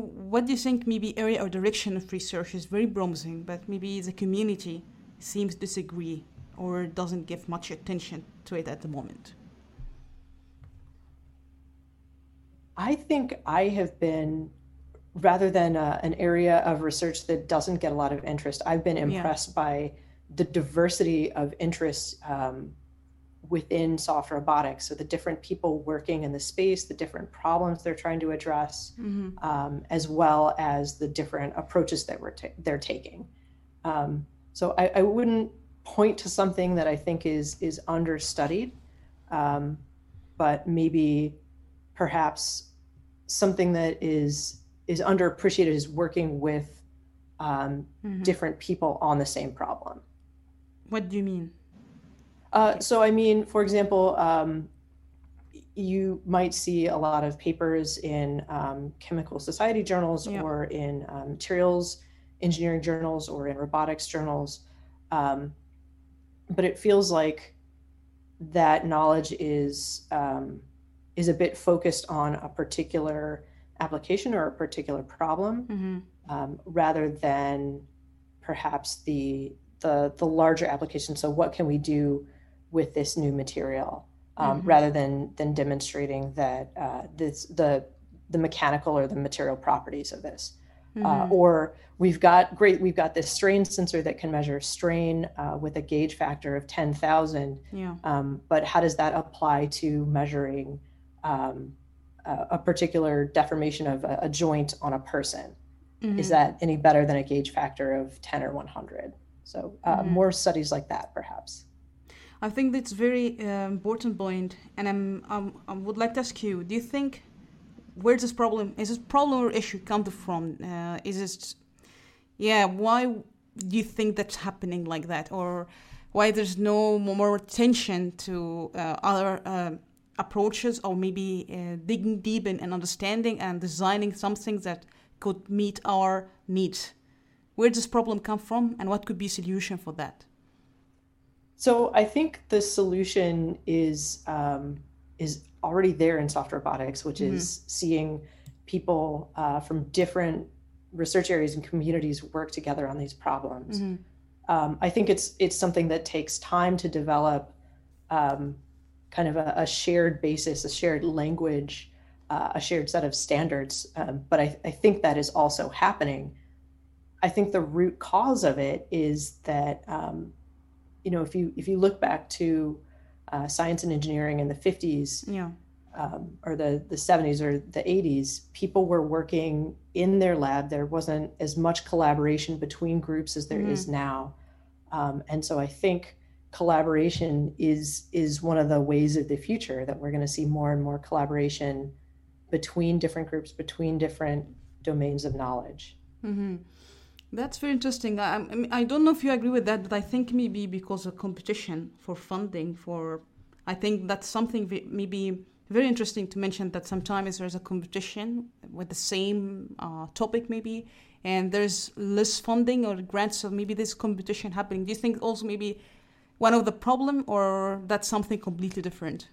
what do you think maybe area or direction of research is very promising, but maybe the community seems disagree or doesn't give much attention to it at the moment? I think I have been, rather than uh, an area of research that doesn't get a lot of interest, I've been impressed yeah. by the diversity of interests um, within soft robotics. So the different people working in the space, the different problems they're trying to address, mm-hmm. um, as well as the different approaches that we're ta- they're taking. Um, so I, I, wouldn't point to something that I think is is understudied, um, but maybe perhaps something that is is underappreciated is working with um, mm-hmm. different people on the same problem. What do you mean? Uh, so, I mean, for example, um, you might see a lot of papers in um, chemical society journals yep. or in um, materials engineering journals or in robotics journals. Um, but it feels like that knowledge is um, is a bit focused on a particular application or a particular problem mm-hmm. Um, rather than perhaps the the the larger application. So what can we do with this new material um, mm-hmm. rather than than demonstrating that uh, this the the mechanical or the material properties of this. Uh, mm-hmm. Uh, or we've got great we've got this strain sensor that can measure strain uh, with a gauge factor of 10,000 yeah. Um, but how does that apply to measuring um, a, a, particular deformation of a, a, joint on a person mm-hmm. is that any better than a gauge factor of 10 or 100 so uh, mm-hmm. more studies like that perhaps I think that's very uh, important point, and I'm, um, I would like to ask you: Do you think where this problem is this problem or issue come from? Uh, is it, yeah? Why do you think that's happening like that, or why there's no more attention to uh, other uh, approaches, or maybe uh, digging deep in and understanding and designing something that could meet our needs? Where does this problem come from, and what could be a solution for that? So I think the solution is um, is already there in soft robotics, which mm-hmm. is seeing people uh, from different research areas and communities work together on these problems. Mm-hmm. Um, I think it's it's something that takes time to develop, um, kind of a, a, shared basis, a shared language, uh, a shared set of standards. Um, but I, I think that is also happening. I think the root cause of it is that um, you know, if you if you look back to uh, science and engineering in the 50s yeah. um, or the, the 70s or the 80s, people were working in their lab. There wasn't as much collaboration between groups as there mm-hmm. is now. Um, and so I think collaboration is is one of the ways of the future that we're going to see more and more collaboration between different groups, between different domains of knowledge. Mm-hmm. That's very interesting. I, I, mean, I don't know if you agree with that, but I think maybe because of competition for funding, for I think that's something maybe very interesting to mention that sometimes there's a competition with the same uh, topic maybe, and there's less funding or grants, so maybe this competition happening. Do you think also maybe one of the problem, or that's something completely different?